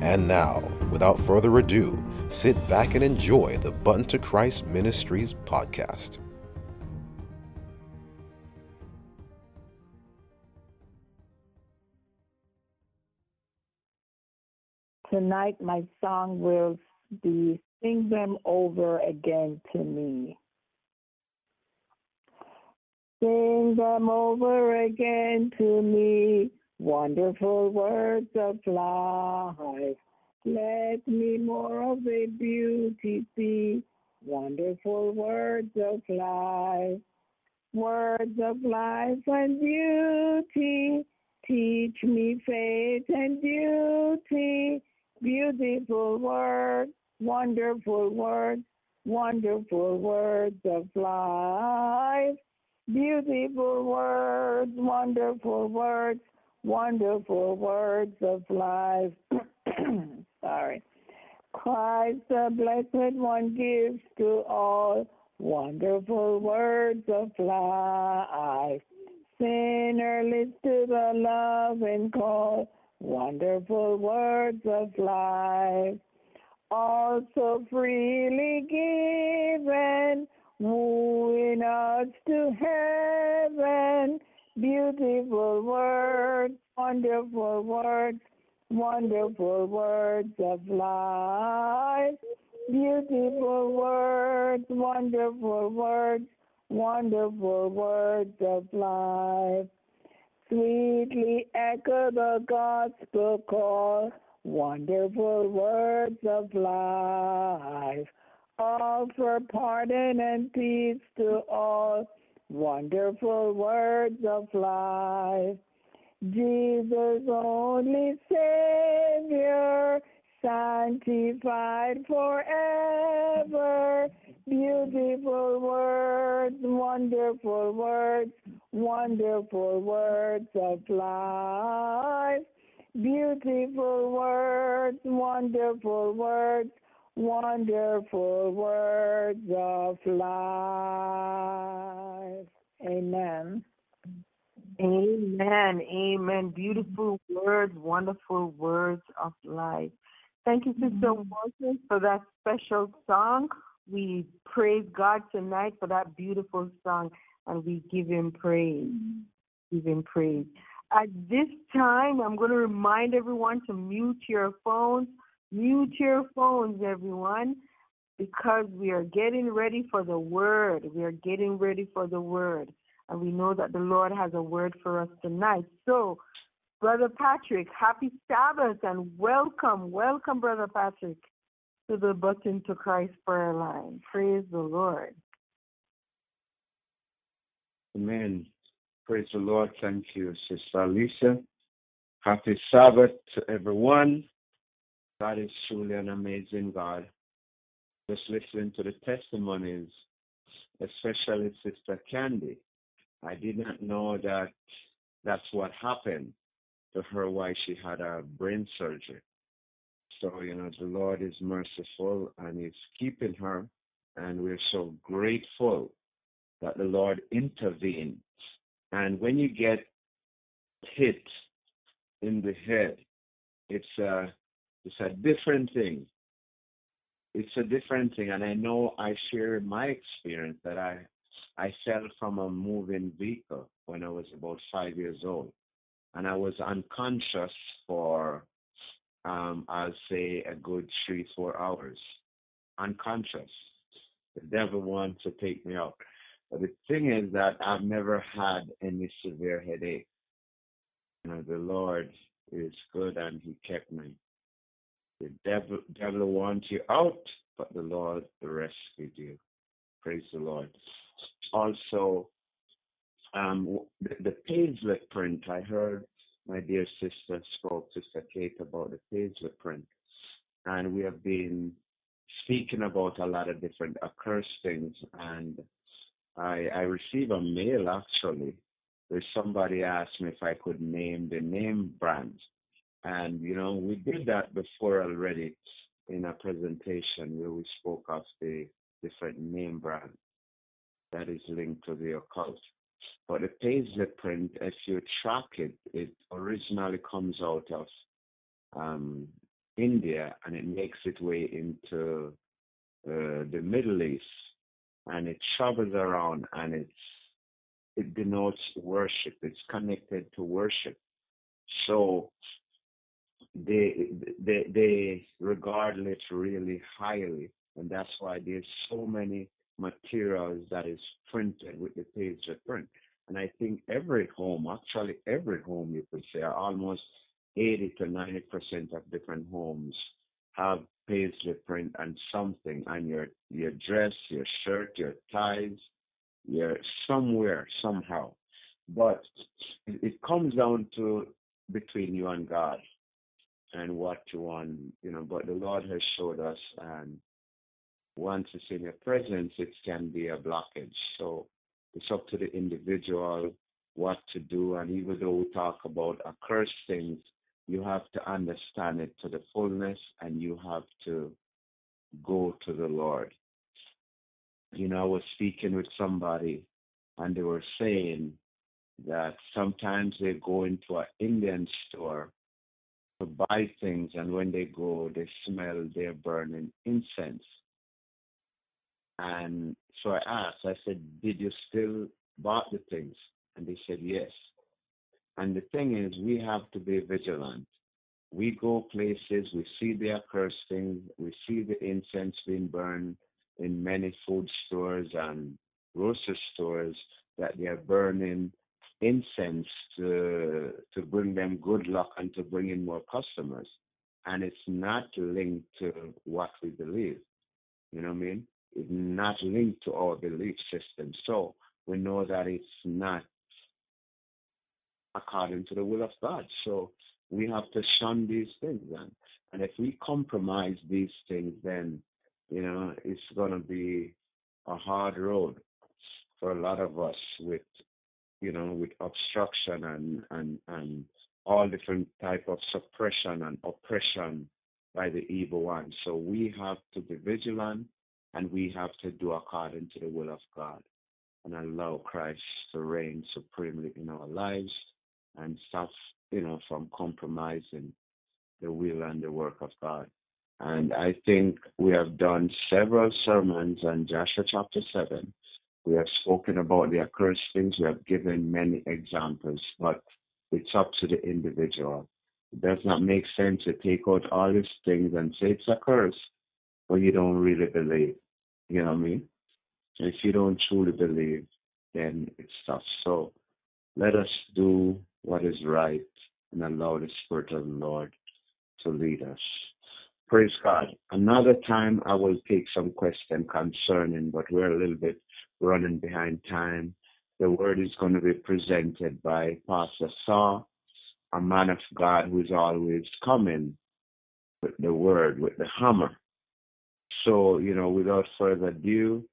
And now, without further ado, sit back and enjoy the Button to Christ Ministries podcast. Tonight, my song will be Sing Them Over Again to Me. Sing them over again to me, wonderful words of life. Let me more of a beauty see, wonderful words of life. Words of life and beauty, teach me faith and duty, beautiful words, wonderful words, wonderful words of life. Beautiful words, wonderful words, wonderful words of life. Sorry. Christ, the Blessed One, gives to all wonderful words of life. Sinner, listen to the love and call, wonderful words of life. Also freely given, wooing us to heaven. Beautiful words, wonderful words, wonderful words of life. Beautiful words, wonderful words, wonderful words of life. Sweetly echo the gospel call, wonderful words of life. Offer pardon and peace to all, wonderful words of life. Jesus, only Savior, sanctified forever. Beautiful words, wonderful words, wonderful words of life. Beautiful words, wonderful words, wonderful words of life. Amen. Amen. Amen. Beautiful words, wonderful words of life. Thank you, Sister mm-hmm. Walton, for that special song. We praise God tonight for that beautiful song and we give him praise. Mm-hmm. Give him praise. At this time, I'm going to remind everyone to mute your phones. Mute your phones, everyone, because we are getting ready for the word. We are getting ready for the word. And we know that the Lord has a word for us tonight. So, Brother Patrick, happy Sabbath and welcome, welcome, Brother Patrick, to the Button to Christ prayer line. Praise the Lord. Amen. Praise the Lord. Thank you, Sister Lisa. Happy Sabbath to everyone. God is truly an amazing God. Just listening to the testimonies, especially Sister Candy. I did not know that that's what happened to her while she had a brain surgery. So, you know, the Lord is merciful and He's keeping her, and we're so grateful that the Lord intervened. And when you get hit in the head, it's a it's a different thing. It's a different thing, and I know I share my experience that I I fell from a moving vehicle when I was about five years old, and I was unconscious for um, I'll say a good three four hours, unconscious. The devil wanted to take me out. But the thing is that I've never had any severe headache. You know, the Lord is good and He kept me. The devil, devil wants you out, but the Lord rescued you. Praise the Lord. Also, um, the, the paisley print, I heard my dear sister spoke, to Sister Kate, about the paisley print. And we have been speaking about a lot of different accursed things, and I I received a mail actually where somebody asked me if I could name the name brands, and you know we did that before already in a presentation where we spoke of the different name brands that is linked to the occult. But the paisley print, if you track it, it originally comes out of um, India and it makes its way into uh, the Middle East and it travels around and it's it denotes worship. It's connected to worship. So they they they regard it really highly, and that's why there's so many materials that is printed with the paisley print. And I think every home, actually every home, you could say, almost 80 to 90 percent of different homes have paisley print and something on your your dress, your shirt, your ties, your somewhere somehow. But it comes down to between you and God and what to want, you know. But the Lord has showed us, and once it's in your presence, it can be a blockage. So it's up to the individual what to do. And even though we talk about accursed things, you have to understand it to the fullness and you have to go to the Lord. You know, I was speaking with somebody and they were saying that sometimes they go into an Indian store to buy things and when they go they smell they're burning incense and so I asked, I said, Did you still bought the things? And they said, Yes. And the thing is, we have to be vigilant. We go places, we see the accursed things, we see the incense being burned in many food stores and grocery stores that they are burning incense to to bring them good luck and to bring in more customers. And it's not linked to what we believe. You know what I mean? It's not linked to our belief system. So we know that it's not according to the will of God. So we have to shun these things. And, and if we compromise these things, then, you know, it's going to be a hard road for a lot of us with, you know, with obstruction and, and, and all different type of suppression and oppression by the evil one. So we have to be vigilant and we have to do according to the will of God and allow Christ to reign supremely in our lives and stop, you know, from compromising the will and the work of God. And I think we have done several sermons on Joshua chapter 7. We have spoken about the accursed things. We have given many examples, but it's up to the individual. It does not make sense to take out all these things and say it's a curse but you don't really believe. You know what I mean? If you don't truly believe, then it's tough. So let us do what is right and allow the Spirit of the Lord to lead us. Praise God. Another time I will take some question concerning, but we're a little bit running behind time. The word is going to be presented by Pastor Saw, a man of God who's always coming with the word, with the hammer. So, you know, without further ado,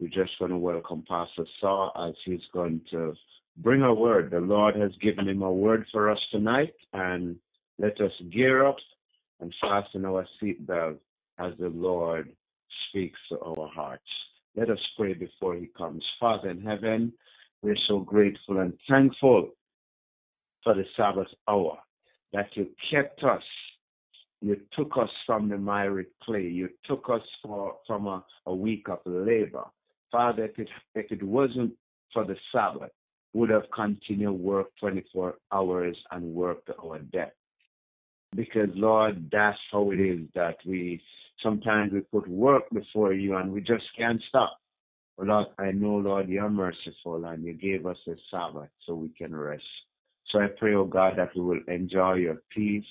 we're just going to welcome Pastor Saw as he's going to bring a word. The Lord has given him a word for us tonight, and let us gear up and fasten our seatbelt as the Lord speaks to our hearts. Let us pray before he comes. Father in heaven, we're so grateful and thankful for the Sabbath hour that you kept us you took us from the miry clay. You took us for, from a, a week of labor. Father, if it, if it wasn't for the Sabbath, would have continued work 24 hours and worked our death. Because Lord, that's how it is that we sometimes we put work before you and we just can't stop. But Lord, I know, Lord, you're merciful and you gave us a Sabbath so we can rest. So I pray, oh God, that we will enjoy your peace,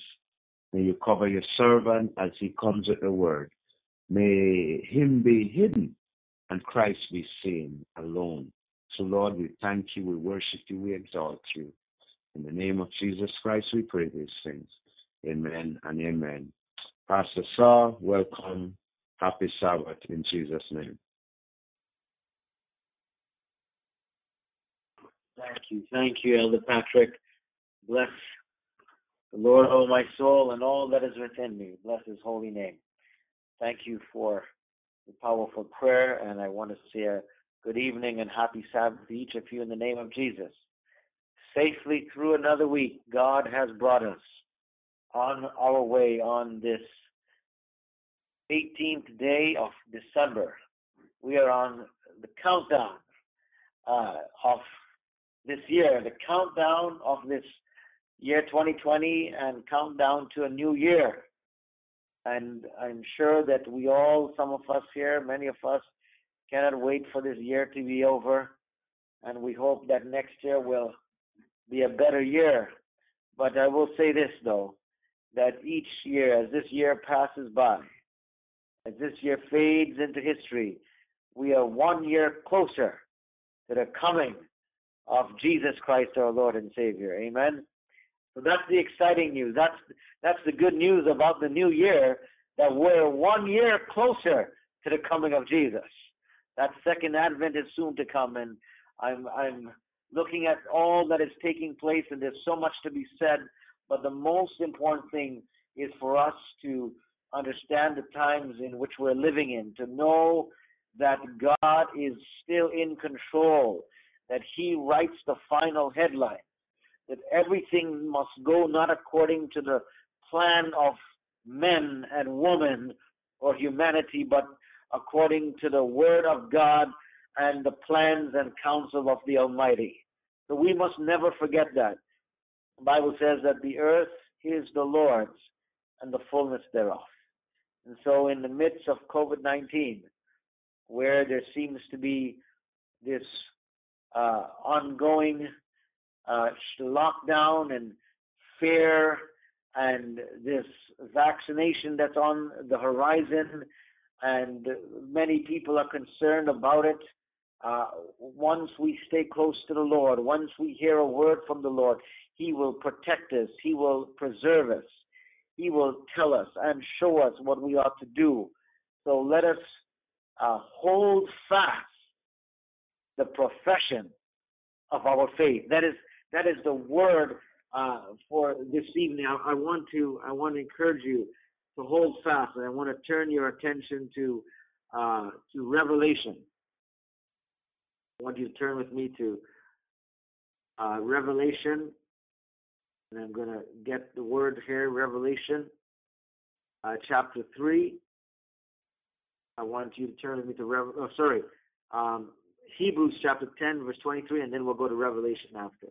May you cover your servant as he comes with the word. May him be hidden and Christ be seen alone. So, Lord, we thank you, we worship you, we exalt you. In the name of Jesus Christ, we pray these things. Amen and amen. Pastor Saw, welcome. Happy Sabbath in Jesus' name. Thank you. Thank you, Elder Patrick. Bless the Lord, O my soul, and all that is within me. Bless his holy name. Thank you for the powerful prayer, and I want to say a good evening and happy Sabbath to each of you in the name of Jesus. Safely through another week, God has brought us on our way on this 18th day of December. We are on the countdown uh, of this year, the countdown of this year 2020 and countdown to a new year. And I'm sure that we all, some of us here, many of us, cannot wait for this year to be over. And we hope that next year will be a better year. But I will say this, though, that each year, as this year passes by, as this year fades into history, we are one year closer to the coming of Jesus Christ our Lord and Savior. Amen. So that's the exciting news. That's that's the good news about the new year that we're one year closer to the coming of Jesus. That second advent is soon to come and I'm I'm looking at all that is taking place and there's so much to be said, but the most important thing is for us to understand the times in which we're living in, to know that God is still in control, that He writes the final headline, that everything must go not according to the plan of men and women or humanity, but according to the Word of God and the plans and counsel of the Almighty. So we must never forget that. The Bible says that the earth is the Lord's and the fullness thereof. And so, in the midst of COVID 19, where there seems to be this uh, ongoing uh, lockdown and fear and this vaccination that's on the horizon, and many people are concerned about it. Uh, once we stay close to the Lord, once we hear a word from the Lord, He will protect us, He will preserve us, He will tell us and show us what we ought to do. So let us uh, hold fast the profession of our faith. That is that is the word uh, for this evening. I, I, want to I want to encourage you to hold fast, and I want to turn your attention to uh, to Revelation. I want you to turn with me to uh, Revelation, and I'm going to get the word here. Revelation, uh, chapter three. I want you to turn with me to Rev. Oh, sorry, um, Hebrews chapter 10, verse 23, and then we'll go to Revelation after.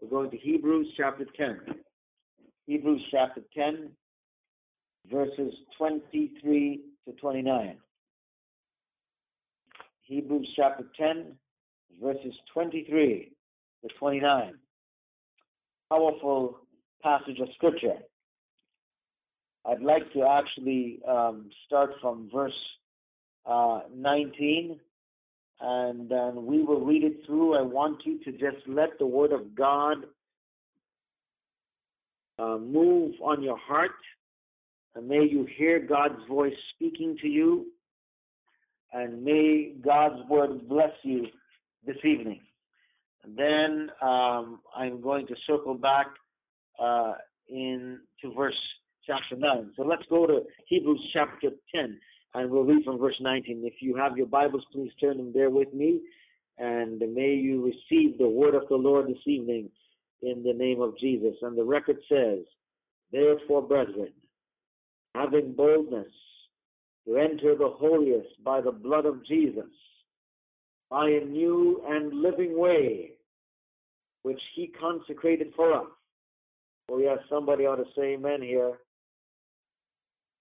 We're going to Hebrews chapter 10. Hebrews chapter 10, verses 23 to 29. Hebrews chapter 10, verses 23 to 29. Powerful passage of scripture. I'd like to actually um, start from verse uh, 19 and then we will read it through. I want you to just let the Word of God uh, move on your heart, and may you hear God's voice speaking to you, and may God's Word bless you this evening. Then um, I'm going to circle back uh, in to verse chapter 9. So let's go to Hebrews chapter 10 and we'll read from verse 19. If you have your Bibles, please turn them there with me, and may you receive the word of the Lord this evening in the name of Jesus. And the record says, Therefore, brethren, having boldness to enter the holiest by the blood of Jesus, by a new and living way, which he consecrated for us. Oh, yes, somebody ought to say amen here.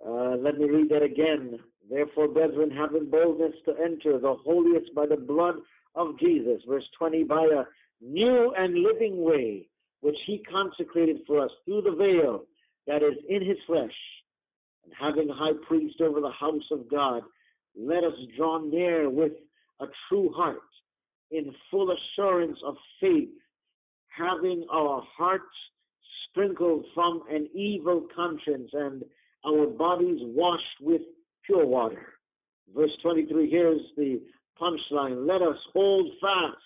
Uh, let me read that again. Therefore, brethren, having boldness to enter the holiest by the blood of Jesus, verse 20, by a new and living way, which he consecrated for us through the veil that is in his flesh, and having high priest over the house of God, let us draw near with a true heart, in full assurance of faith, having our hearts sprinkled from an evil conscience and our bodies washed with pure water. Verse 23, here's the punchline. Let us hold fast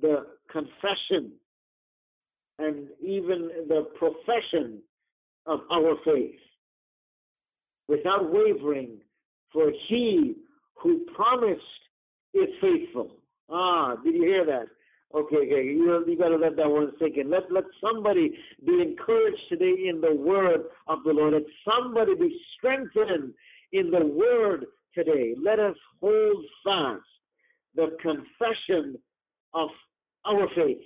the confession and even the profession of our faith without wavering, for he who promised is faithful. Ah, did you hear that? Okay, okay, you, you got to let that one sink in. Let, let somebody be encouraged today in the word of the Lord. Let somebody be strengthened in the word today. Let us hold fast the confession of our faith.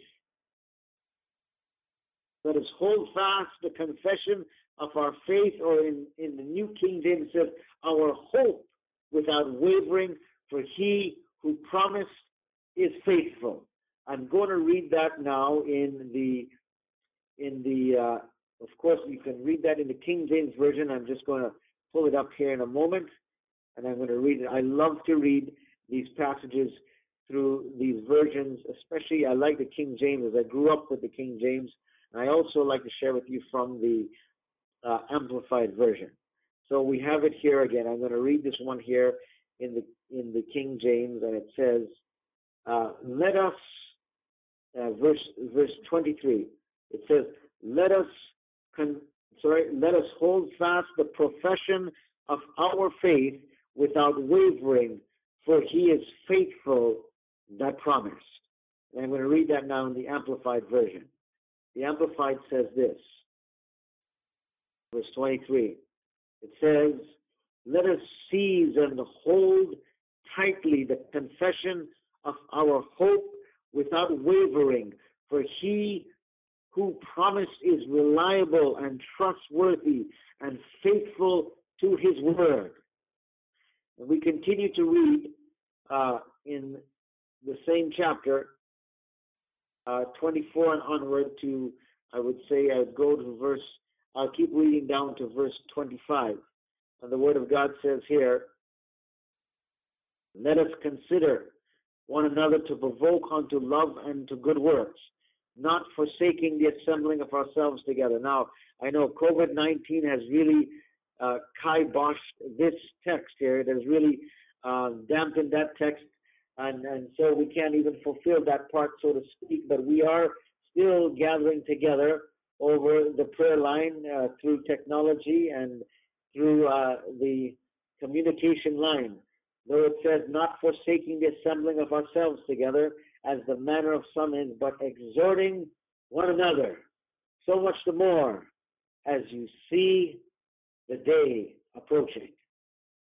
Let us hold fast the confession of our faith, or in, in the New King James says, our hope without wavering, for he who promised is faithful. I'm going to read that now in the in the uh, of course you can read that in the King James version. I'm just going to pull it up here in a moment, and I'm going to read it. I love to read these passages through these versions, especially I like the King James as I grew up with the King James. And I also like to share with you from the uh, Amplified version. So we have it here again. I'm going to read this one here in the in the King James, and it says, uh, "Let us," uh, verse verse 23. It says, "Let us." Con- sorry, let us hold fast the profession of our faith without wavering, for he is faithful that promised. And I'm going to read that now in the Amplified version. The Amplified says this, verse 23. It says, Let us seize and hold tightly the confession of our hope without wavering, for he who promised is reliable and trustworthy and faithful to his word. And we continue to read uh, in the same chapter, uh, 24 and onward to, I would say, I would go to verse, I'll keep reading down to verse 25. And the Word of God says here, Let us consider one another to provoke unto love and to good works, not forsaking the assembling of ourselves together. Now, I know COVID 19 has really uh, kiboshed this text here. It has really uh, dampened that text and and so we can't even fulfill that part, so to speak. But we are still gathering together over the prayer line uh, through technology and through uh, the communication line. Though it says, not forsaking the assembling of ourselves together, as the manner of some is, but exhorting one another, so much the more as you see the day approaching.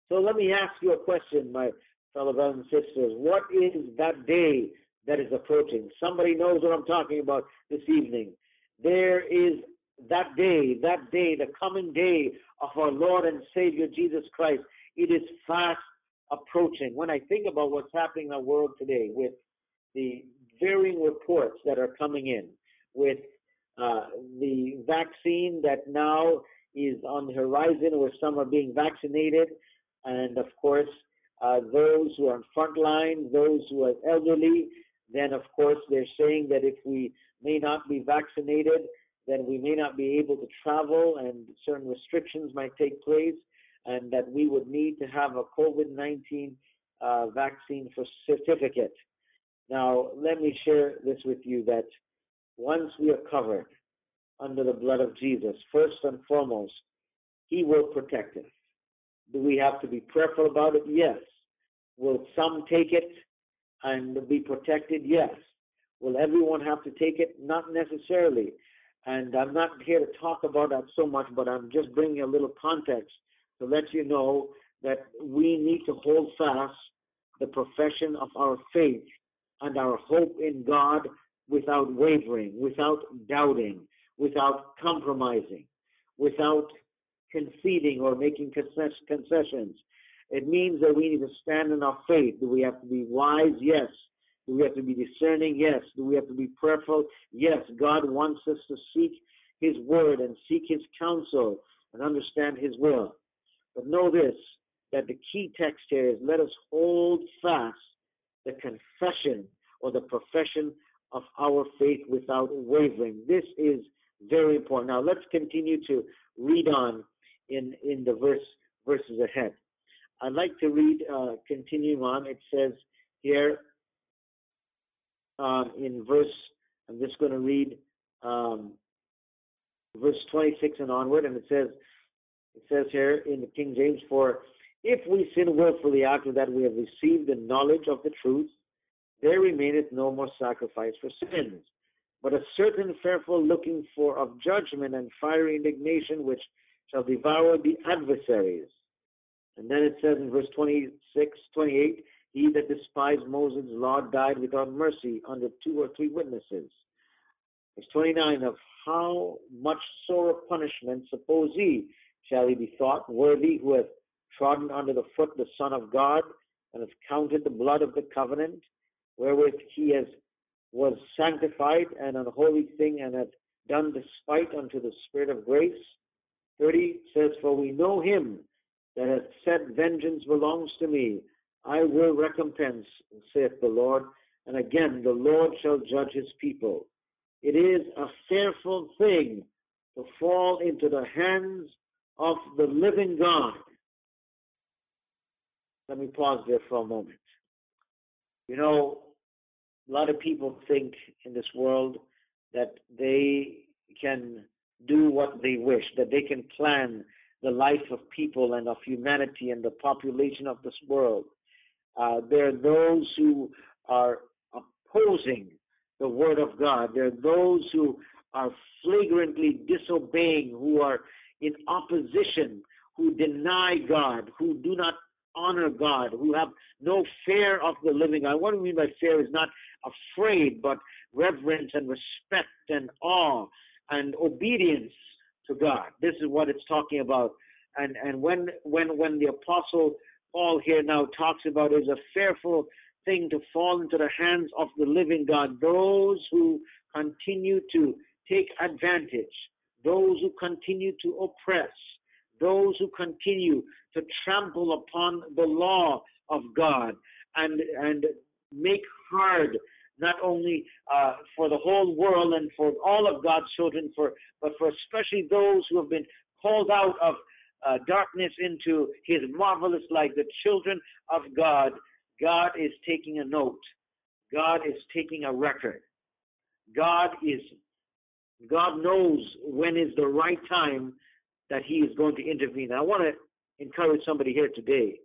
So let me ask you a question, my fellow brothers and sisters. What is that day that is approaching? Somebody knows what I'm talking about this evening. There is that day, that day, the coming day of our Lord and Savior Jesus Christ. It is fast approaching. When I think about what's happening in our world today with the varying reports that are coming in, with uh, the vaccine that now is on the horizon where some are being vaccinated, and of course, uh, those who are on front line, those who are elderly, then of course they're saying that if we may not be vaccinated, then we may not be able to travel and certain restrictions might take place, and that we would need to have a COVID 19 uh, vaccine for certificate. Now, let me share this with you that once we are covered under the blood of Jesus, first and foremost, He will protect us. Do we have to be prayerful about it? Yes. Will some take it and be protected? Yes. Will everyone have to take it? Not necessarily. And I'm not here to talk about that so much, but I'm just bringing a little context to let you know that we need to hold fast the profession of our faith and our hope in God without wavering, without doubting, without compromising, without conceding or making concessions. It means that we need to stand in our faith. Do we have to be wise? Yes. Do we have to be discerning? Yes. Do we have to be prayerful? Yes. God wants us to seek His word and seek His counsel and understand His will. But know this that the key text here is let us hold fast the confession or the profession of our faith without wavering. This is very important. Now let's continue to read on in, in the verse verses ahead. I'd like to read, uh, continuing on. It says here um, in verse, I'm just going to read um, verse 26 and onward, and it says, it says here in the King James, for if we sin wilfully after that we have received the knowledge of the truth, there remaineth no more sacrifice for sins, but a certain fearful looking for of judgment and fiery indignation which shall devour the adversaries. And then it says in verse 26, 28, he that despised Moses' law died without mercy under two or three witnesses. Verse 29, of how much sore punishment, suppose ye, shall he be thought worthy who hath trodden under the foot the Son of God, and hath counted the blood of the covenant, wherewith he has was sanctified and an unholy thing, and hath done despite unto the Spirit of grace. 30 says, For we know him that hath said, Vengeance belongs to me, I will recompense, saith the Lord. And again, the Lord shall judge his people. It is a fearful thing to fall into the hands of the living God. Let me pause there for a moment. You know, a lot of people think in this world that they can do what they wish, that they can plan the life of people and of humanity and the population of this world. Uh, there are those who are opposing the word of God. There are those who are flagrantly disobeying, who are in opposition, who deny God, who do not honor God, who have no fear of the living God. What I mean by fear is not afraid, but reverence and respect and awe and obedience to God. This is what it's talking about. And and when when when the apostle Paul here now talks about is a fearful thing to fall into the hands of the living God, those who continue to take advantage, those who continue to oppress, those who continue to trample upon the law of God and and make hard not only uh, for the whole world and for all of God's children, for but for especially those who have been called out of uh, darkness into His marvelous light, the children of God. God is taking a note. God is taking a record. God is God knows when is the right time that He is going to intervene. I want to encourage somebody here today.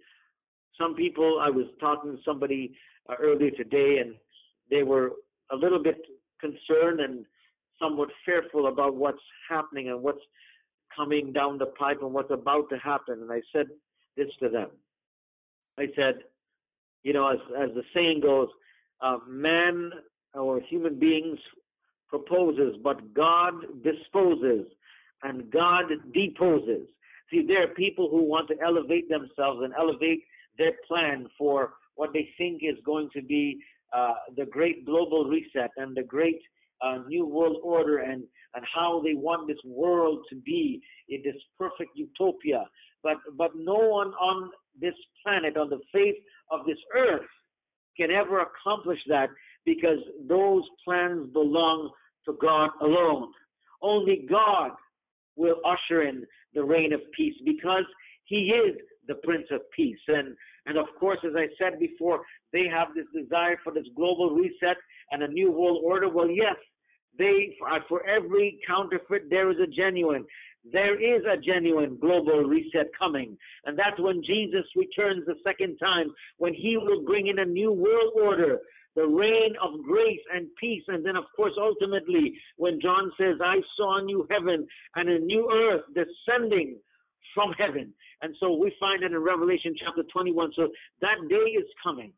Some people, I was talking to somebody uh, earlier today, and they were a little bit concerned and somewhat fearful about what's happening and what's coming down the pipe and what's about to happen. And I said this to them. I said, you know, as, as the saying goes, uh, man or human beings proposes, but God disposes and God deposes. See, there are people who want to elevate themselves and elevate their plan for what they think is going to be uh, the great global reset and the great uh, new world order and, and how they want this world to be in this perfect utopia. But, but no one on this planet, on the face of this earth, can ever accomplish that because those plans belong to God alone. Only God will usher in the reign of peace because He is the Prince of Peace. And and of course, as I said before, they have this desire for this global reset and a new world order. Well, yes, they are for every counterfeit there is a genuine. There is a genuine global reset coming, and that's when Jesus returns the second time, when He will bring in a new world order the reign of grace and peace. And then, of course, ultimately, when John says, I saw a new heaven and a new earth descending from heaven. And so we find it in Revelation chapter 21. So that day is coming.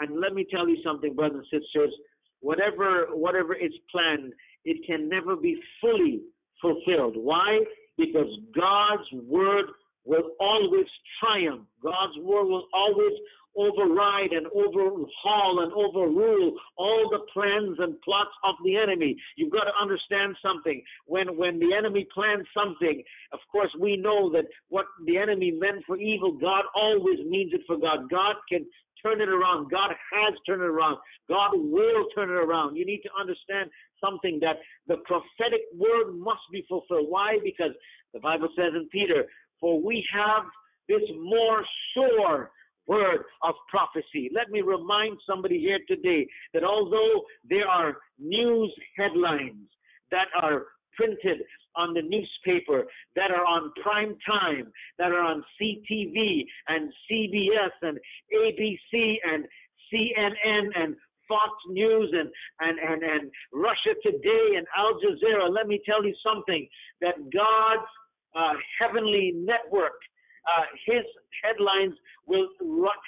And let me tell you something, brothers and sisters. Whatever, whatever is planned, it can never be fully fulfilled. Why? Because God's word will always triumph. God's word will always override and overhaul and overrule all the plans and plots of the enemy. You've got to understand something. When when the enemy plans something, of course we know that what the enemy meant for evil, God always means it for God. God can turn it around. God has turned it around. God will turn it around. You need to understand something that the prophetic word must be fulfilled. Why? Because the Bible says in Peter, for we have this more sure word of prophecy. Let me remind somebody here today that although there are news headlines that are printed on the newspaper, that are on prime time, that are on CTV and CBS and ABC and CNN and Fox News and, and, and, and Russia Today and Al Jazeera. Let me tell you something that God's uh, heavenly network, uh, his headlines will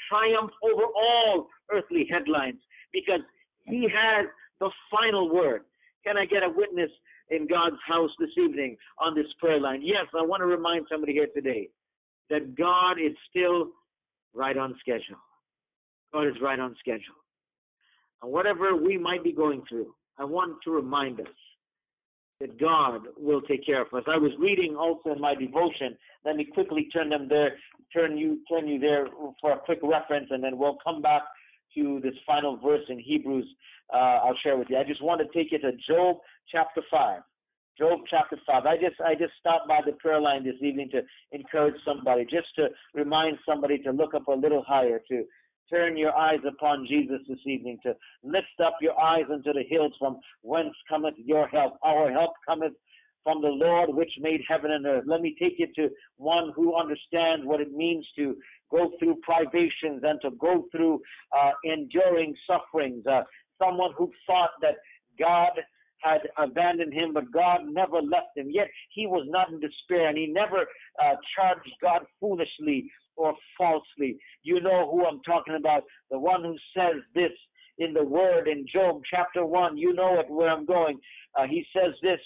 triumph over all earthly headlines because he has the final word. Can I get a witness in God's house this evening on this prayer line? Yes, I want to remind somebody here today that God is still right on schedule. God is right on schedule. And whatever we might be going through, I want to remind us that God will take care of us. I was reading also in my devotion. Let me quickly turn them there, turn you, turn you there for a quick reference, and then we'll come back to this final verse in Hebrews. Uh, I'll share with you. I just want to take you to Job chapter five. Job chapter five. I just I just stopped by the prayer line this evening to encourage somebody, just to remind somebody to look up a little higher, to turn your eyes upon Jesus this evening, to lift up your eyes unto the hills from whence cometh your help. Our help cometh from the Lord which made heaven and earth. Let me take you to one who understands what it means to go through privations and to go through uh, enduring sufferings. Uh, someone who thought that God had abandoned him, but God never left him. Yet he was not in despair, and he never uh, charged God foolishly or falsely. You know who I'm talking about, the one who says this in the word in Job chapter 1. You know it where I'm going. Uh, he says this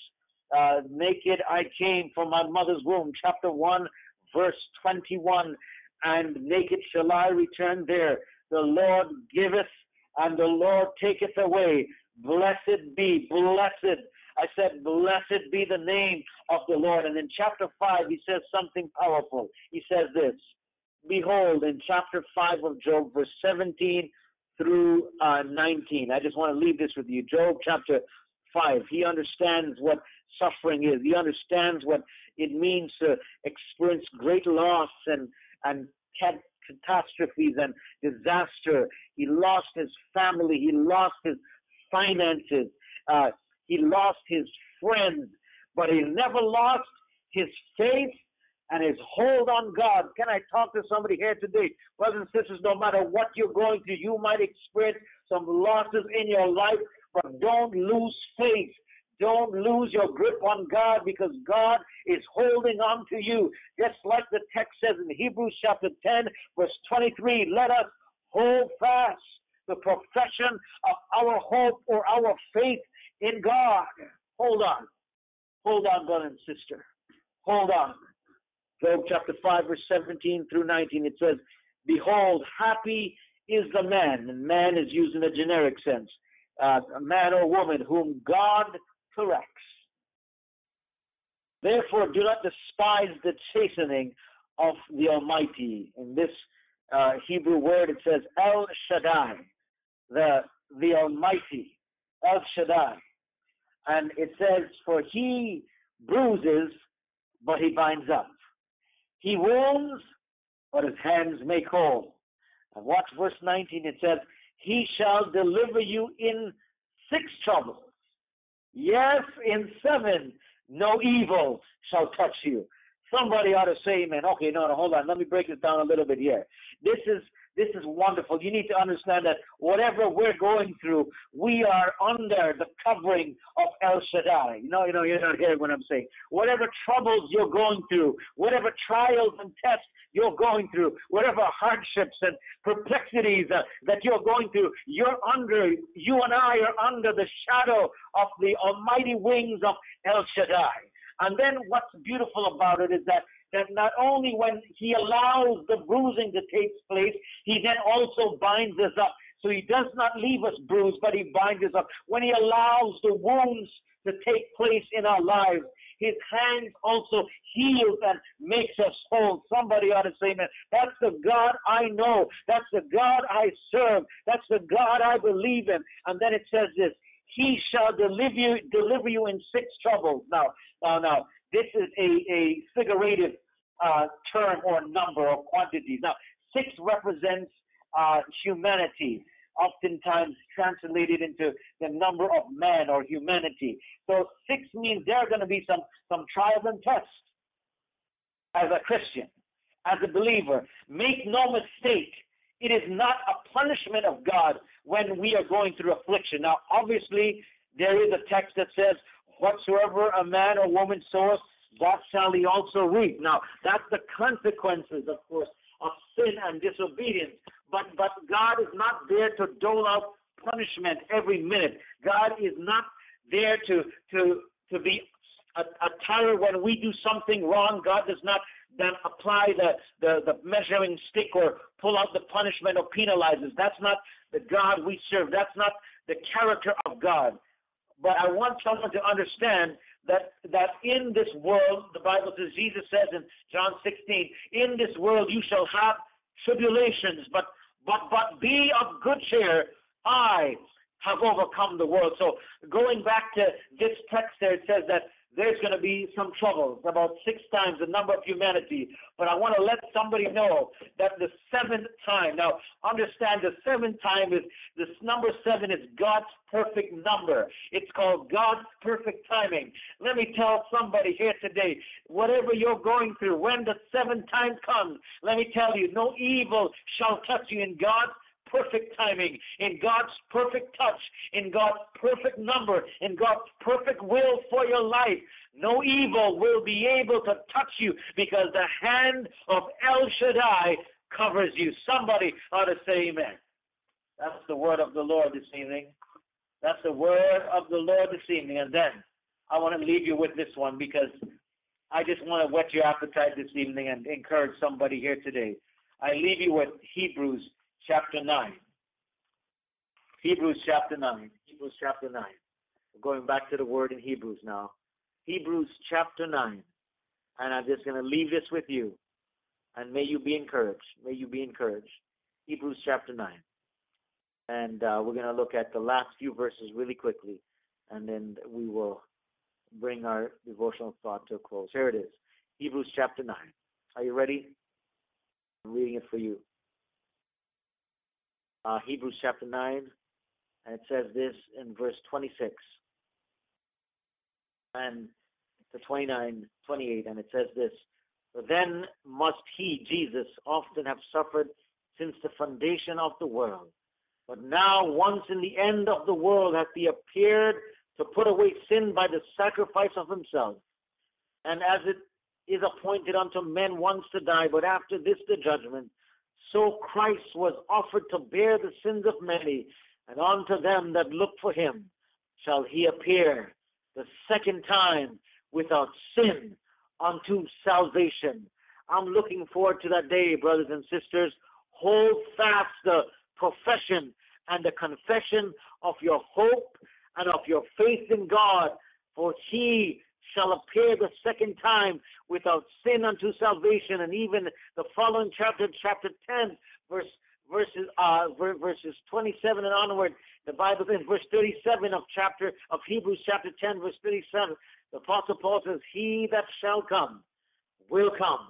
uh, Naked I came from my mother's womb, chapter 1, verse 21. And naked shall I return there. The Lord giveth, and the Lord taketh away. Blessed be, blessed. I said, Blessed be the name of the Lord. And in chapter 5, he says something powerful. He says this Behold, in chapter 5 of Job, verse 17 through uh, 19. I just want to leave this with you. Job chapter 5. He understands what suffering is, he understands what it means to experience great loss and, and catastrophes and disaster. He lost his family, he lost his finances, uh, he lost his friends, but he never lost his faith and his hold on God. Can I talk to somebody here today? Brothers and sisters, no matter what you're going through, you might experience some losses in your life, but don't lose faith. Don't lose your grip on God because God is holding on to you. Just like the text says in Hebrews chapter 10, verse 23, let us hold fast the profession of our hope or our faith in God. Hold on. Hold on, brother and sister. Hold on. Job chapter 5, verse 17 through 19, it says, Behold, happy is the man, and man is used in a generic sense, uh, a man or woman whom God corrects. Therefore, do not despise the chastening of the Almighty. In this uh, Hebrew word, it says El Shaddai, the the Almighty, El Shaddai, and it says, "For He bruises, but He binds up." He wounds, but his hands make whole. And watch verse 19. It says, He shall deliver you in six troubles. Yes, in seven, no evil shall touch you. Somebody ought to say, man, okay, no, no, hold on. Let me break this down a little bit here. This is this is wonderful. You need to understand that whatever we're going through, we are under the covering of El Shaddai. You know, you know, you're not hearing what I'm saying. Whatever troubles you're going through, whatever trials and tests you're going through, whatever hardships and perplexities uh, that you're going through, you're under, you and I are under the shadow of the almighty wings of El Shaddai. And then what's beautiful about it is that that not only when he allows the bruising to take place, he then also binds us up. So he does not leave us bruised, but he binds us up. When he allows the wounds to take place in our lives, his hands also heals and makes us whole. Somebody ought to say, man, that's the God I know. That's the God I serve. That's the God I believe in. And then it says this, he shall deliver you, deliver you in six troubles. Now, now, now, this is a, a figurative uh, term or number or quantities. Now, six represents uh, humanity, oftentimes translated into the number of man or humanity. So six means there are going to be some some trials and tests as a Christian, as a believer. Make no mistake, it is not a punishment of God when we are going through affliction. Now, obviously, there is a text that says, Whatsoever a man or woman sows, that shall he also reap. Now, that's the consequences, of course, of sin and disobedience. But but God is not there to dole out punishment every minute. God is not there to to to be a, a terror when we do something wrong. God does not then apply the, the, the measuring stick or pull out the punishment or penalizes. That's not the God we serve. That's not the character of God. But I want someone to understand that that in this world, the Bible says, Jesus says in John 16, in this world you shall have tribulations, but but but be of good cheer. I have overcome the world. So going back to this text there, it says that there's going to be some troubles, about six times the number of humanity. But I want to let somebody know that the seventh time, now understand the seventh time is, this number seven is God's perfect number. It's called God's perfect timing. Let me tell somebody here today, whatever you're going through, when the seventh time comes, let me tell you, no evil shall touch you in God's perfect timing, in God's perfect touch, in God's perfect number, in God's perfect will for your life. No evil will be able to touch you because the hand of El Shaddai covers you. Somebody ought to say amen. That's the word of the Lord this evening. That's the word of the Lord this evening. And then I want to leave you with this one because I just want to whet your appetite this evening and encourage somebody here today. I leave you with Hebrews chapter 9. Hebrews chapter 9. Hebrews chapter 9. We're going back to the word in Hebrews now. Hebrews chapter 9. And I'm just going to leave this with you. And may you be encouraged. May you be encouraged. Hebrews chapter 9. And uh, we're going to look at the last few verses really quickly. And then we will bring our devotional thought to a close. Here it is Hebrews chapter 9. Are you ready? I'm reading it for you uh, Hebrews chapter 9, and it says this in verse 26 and to 29, 28, and it says this Then must he, Jesus, often have suffered since the foundation of the world. But now, once in the end of the world, hath he appeared to put away sin by the sacrifice of himself. And as it is appointed unto men once to die, but after this the judgment, so Christ was offered to bear the sins of many, and unto them that look for him shall he appear the second time without sin unto salvation. I'm looking forward to that day, brothers and sisters. Hold fast the profession and the confession of your hope and of your faith in God, for he shall appear the second time without sin unto salvation. And even the following chapter, chapter 10, verse verses uh, verses 27 and onward, the Bible in verse 37 of chapter of Hebrews chapter 10, verse 37, the Apostle Paul says, "He that shall come will come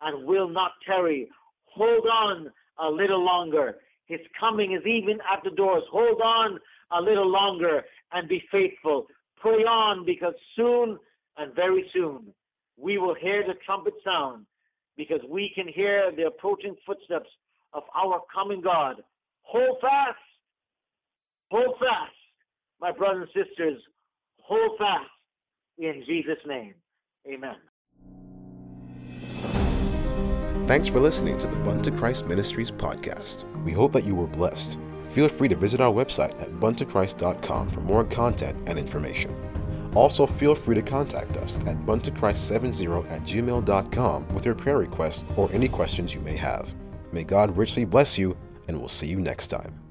and will not tarry. Hold on a little longer. His coming is even at the doors. Hold on a little longer and be faithful. Pray on because soon and very soon we will hear the trumpet sound because we can hear the approaching footsteps of our coming God. Hold fast. Hold fast. My brothers and sisters, hold fast in Jesus' name. Amen. Thanks for listening to the Bun to Christ Ministries podcast. We hope that you were blessed. Feel free to visit our website at buntochrist.com for more content and information. Also, feel free to contact us at buntochrist70 at gmail.com with your prayer requests or any questions you may have. May God richly bless you, and we'll see you next time.